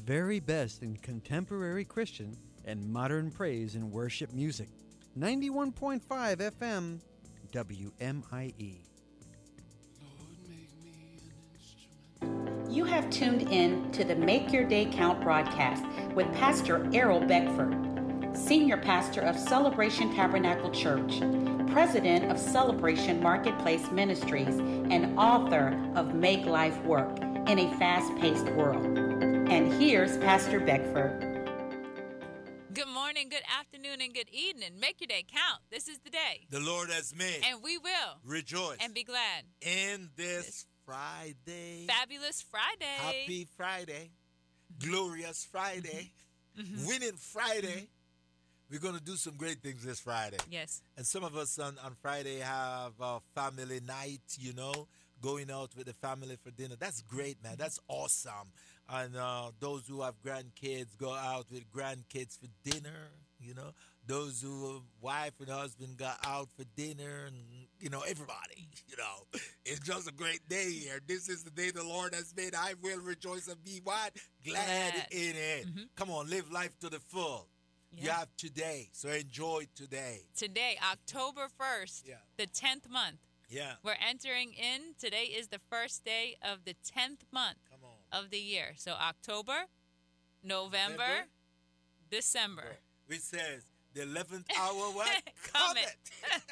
very best in contemporary Christian and modern praise and worship music. 91.5 FM, WMIE. You have tuned in to the Make Your Day Count broadcast with Pastor Errol Beckford, Senior Pastor of Celebration Tabernacle Church, President of Celebration Marketplace Ministries, and author of Make Life Work in a Fast Paced World. And here's Pastor Beckford. Good morning, good afternoon, and good evening. Make your day count. This is the day. The Lord has made. And we will rejoice and be glad in this Friday. Fabulous Friday. Happy Friday. Glorious Friday. Mm-hmm. Winning Friday. We're going to do some great things this Friday. Yes. And some of us on, on Friday have a family night, you know, going out with the family for dinner. That's great, man. That's awesome. And uh, those who have grandkids go out with grandkids for dinner, you know. Those who wife and husband got out for dinner, and you know everybody. You know, it's just a great day here. This is the day the Lord has made. I will rejoice and be what glad, glad. in it. Mm-hmm. Come on, live life to the full. Yeah. You have today, so enjoy today. Today, October first, yeah. the tenth month. Yeah. We're entering in. Today is the first day of the 10th month of the year. So October, November, November? December. Which says the 11th hour what? Comet.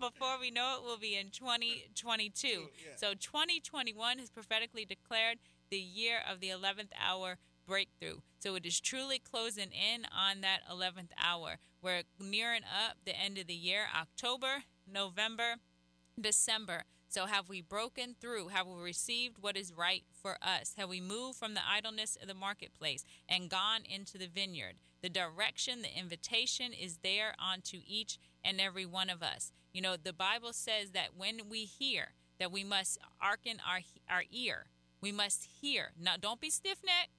Before we know it, we'll be in 2022. Yeah. So 2021 is prophetically declared the year of the 11th hour breakthrough. So it is truly closing in on that 11th hour. We're nearing up the end of the year, October, November, December. So have we broken through? Have we received what is right for us? Have we moved from the idleness of the marketplace and gone into the vineyard? The direction, the invitation is there onto each and every one of us. You know, the Bible says that when we hear, that we must hearken our our ear. We must hear. Now, don't be stiff necked.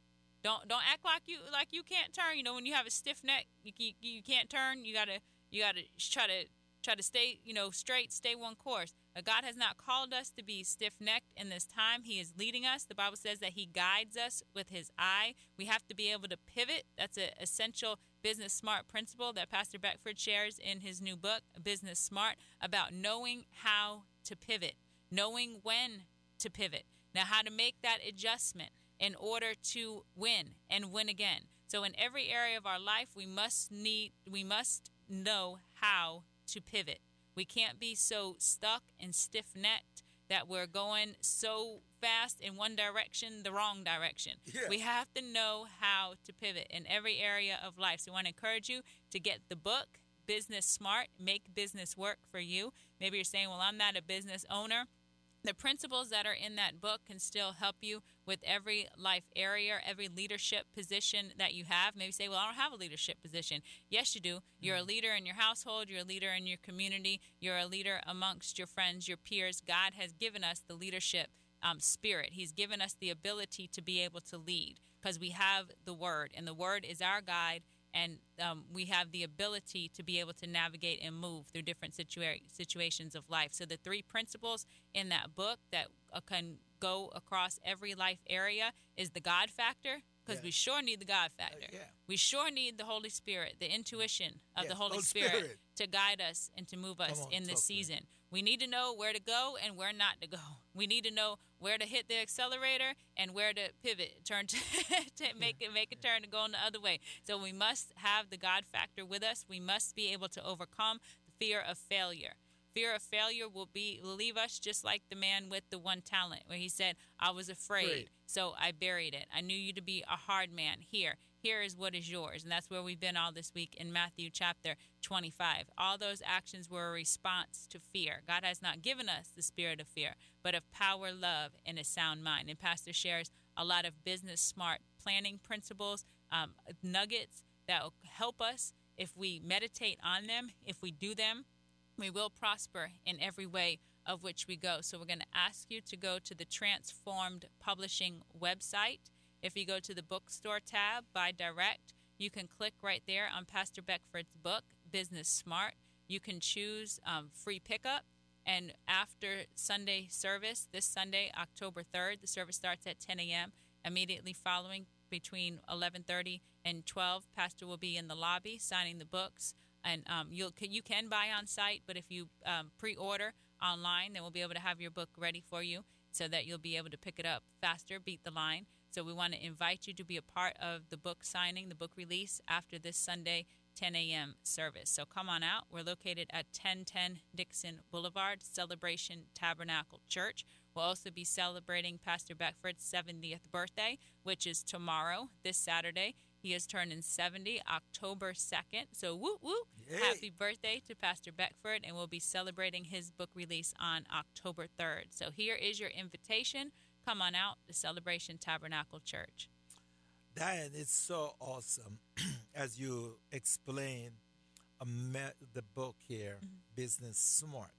Don't don't act like you like you can't turn. You know, when you have a stiff neck, you you, you can't turn. You gotta you gotta try to try to stay you know straight, stay one course. But God has not called us to be stiff necked in this time. He is leading us. The Bible says that He guides us with His eye. We have to be able to pivot. That's an essential business smart principle that Pastor Beckford shares in his new book, Business Smart, about knowing how to pivot, knowing when to pivot. Now, how to make that adjustment in order to win and win again. So in every area of our life, we must need we must know how to pivot. We can't be so stuck and stiff-necked that we're going so fast in one direction, the wrong direction. Yeah. We have to know how to pivot in every area of life. So I want to encourage you to get the book Business Smart, Make Business Work for You. Maybe you're saying, "Well, I'm not a business owner." The principles that are in that book can still help you with every life area, every leadership position that you have. Maybe say, Well, I don't have a leadership position. Yes, you do. You're a mm-hmm. leader in your household, you're a leader in your community, you're a leader amongst your friends, your peers. God has given us the leadership um, spirit, He's given us the ability to be able to lead because we have the Word, and the Word is our guide and um, we have the ability to be able to navigate and move through different situa- situations of life. So the three principles in that book that uh, can go across every life area is the God factor, because we sure need the God factor. Uh, yeah. We sure need the Holy Spirit, the intuition of yes, the Holy, Holy Spirit, Spirit, to guide us and to move us on, in this season. We need to know where to go and where not to go. We need to know where to hit the accelerator and where to pivot, turn to, to make it make a turn to go in the other way. So we must have the God factor with us. We must be able to overcome the fear of failure. Fear of failure will be will leave us just like the man with the one talent where he said i was afraid. so i buried it. I knew you to be a hard man here here is what is yours. And that's where we've been all this week in matthew chapter 25 all those actions were a response to fear. God has not given us the spirit of fear but of power love and a sound mind. And pastor shares a lot of business smart planning principles um, nuggets that will help us if we meditate on them. If we do them we will prosper in every way of which we go. So we're going to ask you to go to the Transformed Publishing website. If you go to the bookstore tab by direct, you can click right there on Pastor Beckford's book, Business Smart. You can choose um, free pickup. And after Sunday service, this Sunday, October 3rd, the service starts at 10 a.m. Immediately following, between 11:30 and 12, Pastor will be in the lobby signing the books, and um, you'll you can buy on site, but if you um, pre-order online, then we'll be able to have your book ready for you so that you'll be able to pick it up faster, beat the line. So we want to invite you to be a part of the book signing, the book release after this Sunday 10 a.m. service. So come on out. We're located at 1010 Dixon Boulevard, Celebration Tabernacle Church. We'll also be celebrating Pastor Beckford's 70th birthday, which is tomorrow, this Saturday. He is turning 70 October 2nd. So, woo woo. Yay. Happy birthday to Pastor Beckford, and we'll be celebrating his book release on October 3rd. So, here is your invitation. Come on out to Celebration Tabernacle Church. Diane, it's so awesome as you explain the book here, mm-hmm. Business Smart.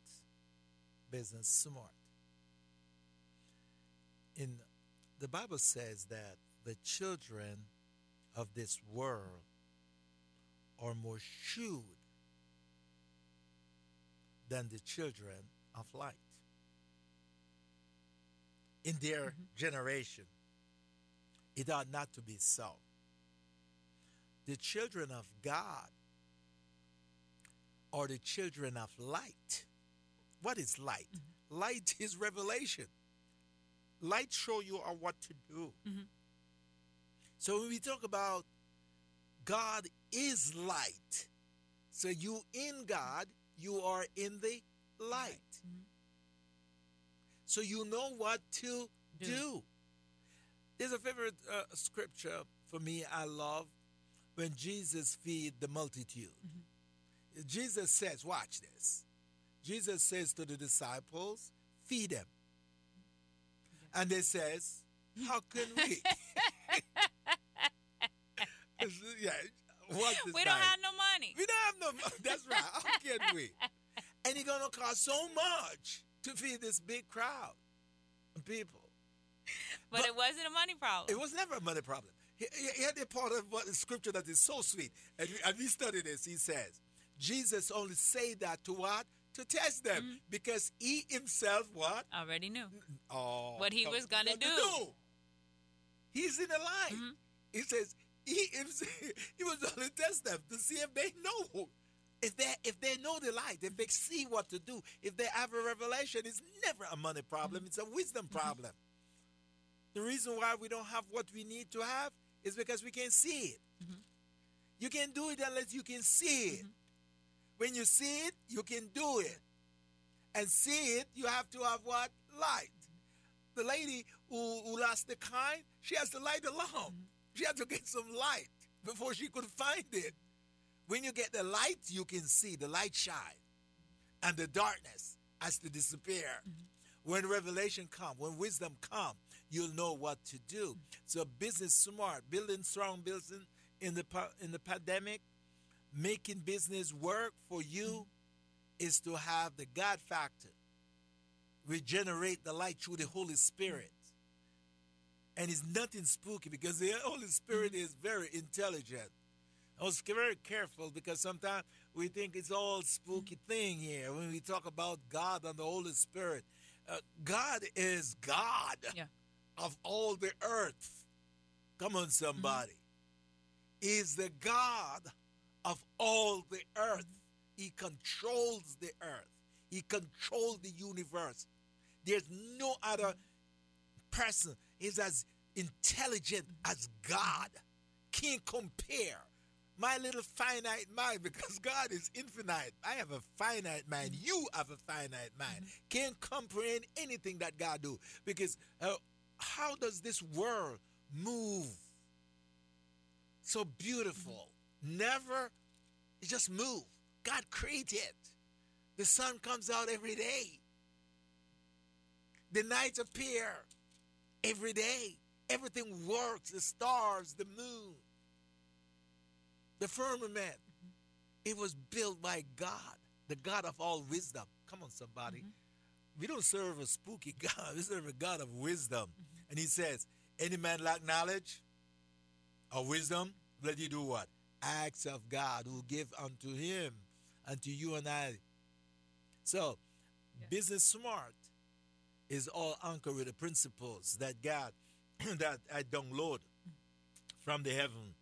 Business Smart. In the Bible says that the children of this world are more shrewd than the children of light. In their mm-hmm. generation, it ought not to be so. The children of God are the children of light. What is light? Mm-hmm. Light is revelation. Light show you what to do. Mm-hmm. So when we talk about God is light, so you in God, you are in the light. So you know what to Do. do. There's a favorite uh, scripture for me I love when Jesus feed the multitude. Jesus says, watch this. Jesus says to the disciples, feed them. And they says, how can we? yeah, what We don't time? have no money. We don't have no money. That's right. How can we? And it's gonna cost so much to feed this big crowd of people. But, But- it wasn't a money problem. It was never a money problem. He- Here the part of what the scripture that is so sweet. And we, and we study this. He says, Jesus only say that to what? To test them. Mm-hmm. Because he himself what? Already knew. Oh, What he was gonna do. He's in the light. Mhm. He says he himself, he was only test them to see if they know. If they if they know the light, if they see what to do, if they have a revelation, it's never a money problem. It's a wisdom mm-hmm. Mm-hmm. problem. The reason why we don't have what we need to have is because we can't see it. Mm-hmm. You can't do it unless you can see it. When you see it, you can do it. And see it, you have to have what? Light. The lady who, who lost the kind, she has to light the lamp. She had to get some light before she could find it. When you get the light, you can see the light shine. And the darkness has to disappear. Mm-hmm. When revelation come, when wisdom come, you'll know what to do. So business smart, building strong business in the in the pandemic, making business work for you mm-hmm. is to have the God factor. Regenerate the light through the Holy Spirit. Mm-hmm. And it's nothing spooky because the Holy Spirit is very intelligent. I was very careful because sometimes we think it's all spooky thing here when we talk about God and the Holy Spirit. Uh, God is God Yeah. of all the earth. Come on, somebody. Is the God of all the earth. He controls the earth. He controls the universe. There's no other person is as intelligent as God. Can't compare. My little finite mind, because God is infinite. I have a finite mind. Mm. You have a finite mind. Mm-hmm. Can't comprehend anything that God do. Because uh, how does this world move? So beautiful. Mm-hmm. Never it just move. God created. The sun comes out every day. The nights appear every day. Everything works. The stars, the moon, the firmament. It was built by God, the God of all wisdom. Come on, somebody. Mm-hmm. We don't serve a spooky God. We serve a God of wisdom. Mm-hmm. And he says, Any man lack knowledge or wisdom, let you do what? Acts of God who give unto him, unto you and I. So, business smart is all anchored with the principles that God that I download mm-hmm. from the heaven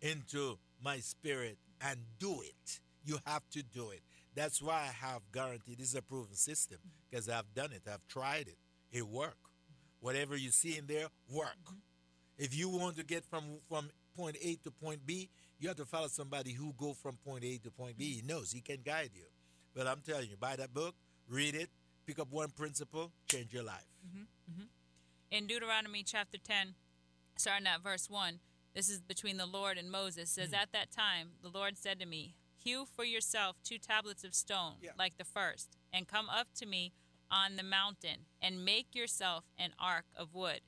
into my spirit and do it. You have to do it. That's why I have guaranteed this is a proven system because I've done it. I've tried it. It work. Whatever you see in there, work. If you want to get from from point A to point B, you have to follow somebody who go from point A to point B. He knows he can guide you. But I'm telling you, buy that book, read it, pick up one principle, change your life. Mm-hmm. Mm-hmm. In Deuteronomy chapter 10, starting at verse 1, this is between the Lord and Moses, says, mm. At that time, the Lord said to me, Hew for yourself two tablets of stone, Yeah. like the first, and come up to me on the mountain, and make yourself an ark of wood.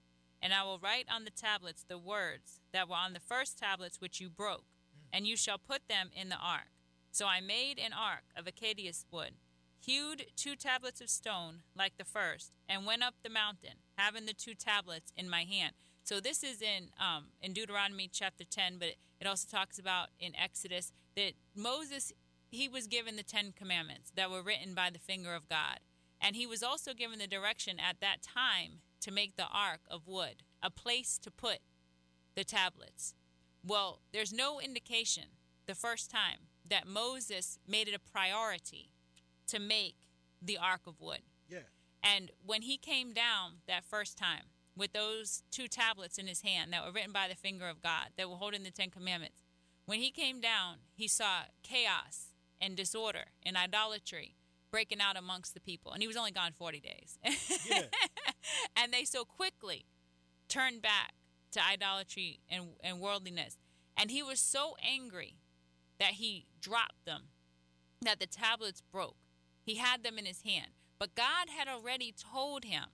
And I will write on the tablets the words that were on the first tablets which you broke, mm. and you shall put them in the ark. So I made an ark of acacia wood, hewed two tablets of stone like the first, and went up the mountain, having the two tablets in my hand. So this is in um, in Deuteronomy chapter ten, but it also talks about in Exodus that Moses he was given the Ten Commandments that were written by the finger of God, and he was also given the direction at that time to make the ark of wood, a place to put the tablets. Well, there's no indication the first time that Moses made it a priority to make the ark of wood. Yeah. And when he came down that first time with those two tablets in his hand that were written by the finger of God, that were holding the Ten Commandments, when he came down, he saw chaos and disorder and idolatry breaking out amongst the people. And he was only gone 40 days. Yeah. and they so quickly turned back to idolatry and, and worldliness. And he was so angry that he dropped them, that the tablets broke. He had them in his hand. But God had already told him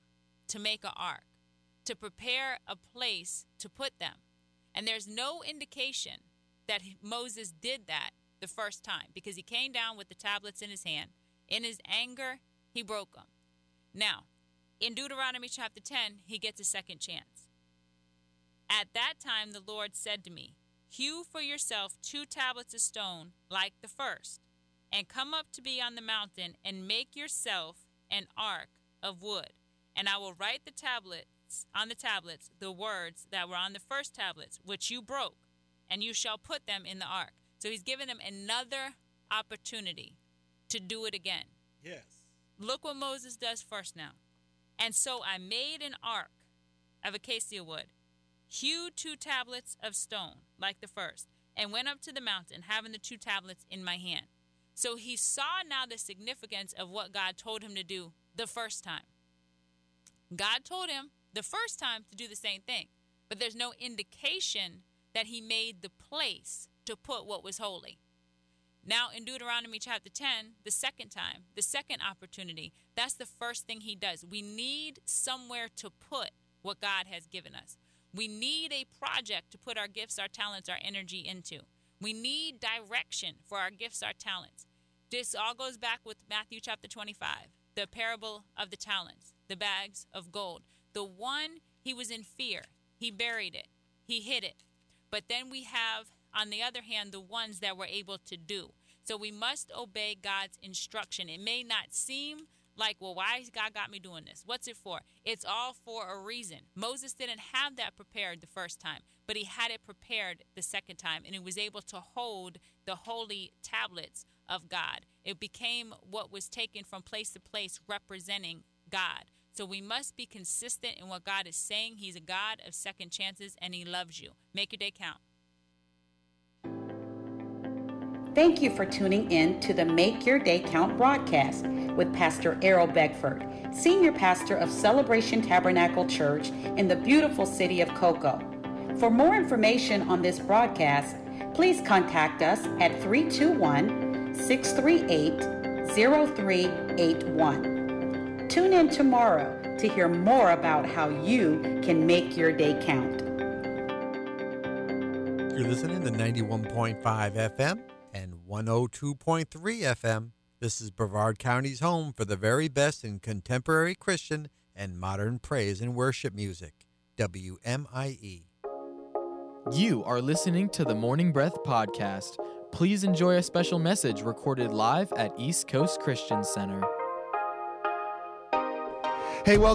to make an ark, to prepare a place to put them. And there's no indication that Moses did that the first time because he came down with the tablets in his hand. In his anger, he broke them. Now, in Deuteronomy chapter 10, he gets a second chance. At that time, the Lord said to me, Hew for yourself two tablets of stone like the first, and come up to be on the mountain, and make yourself an ark of wood. And I will write the tablets on the tablets the words that were on the first tablets, which you broke, and you shall put them in the ark. So he's given them another opportunity to do it again. Yes. Look what Moses does first now. And so I made an ark of acacia wood, hewed two tablets of stone, like the first, and went up to the mountain, having the two tablets in my hand. So he saw now the significance of what God told him to do the first time. God told him the first time to do the same thing, but there's no indication that he made the place to put what was holy. Now, in Deuteronomy chapter 10, the second time, the second opportunity, that's the first thing he does. We need somewhere to put what God has given us. We need a project to put our gifts, our talents, our energy into. We need direction for our gifts, our talents. This all goes back with Matthew chapter 25, the parable of the talents, the bags of gold. The one, he was in fear, he buried it, he hid it. But then we have, on the other hand, the ones that we're able to do. So we must obey God's instruction. It may not seem like, well, why has God got me doing this? What's it for? It's all for a reason. Moses didn't have that prepared the first time, but he had it prepared the second time, and he was able to hold the holy tablets of God. It became what was taken from place to place representing God. So we must be consistent in what God is saying. He's a God of second chances and he loves you. Make your day count. Thank you for tuning in to the Make Your Day Count broadcast with Pastor Errol Beckford, Senior Pastor of Celebration Tabernacle Church in the beautiful city of Cocoa. For more information on this broadcast, please contact us at 321 638 0381. Tune in tomorrow to hear more about how you can make your day count. You're listening to 91.5 FM and 102.3 FM. This is Brevard County's home for the very best in contemporary Christian and modern praise and worship music. WMIE. You are listening to the Morning Breath Podcast. Please enjoy a special message recorded live at East Coast Christian Center. Hey, welcome.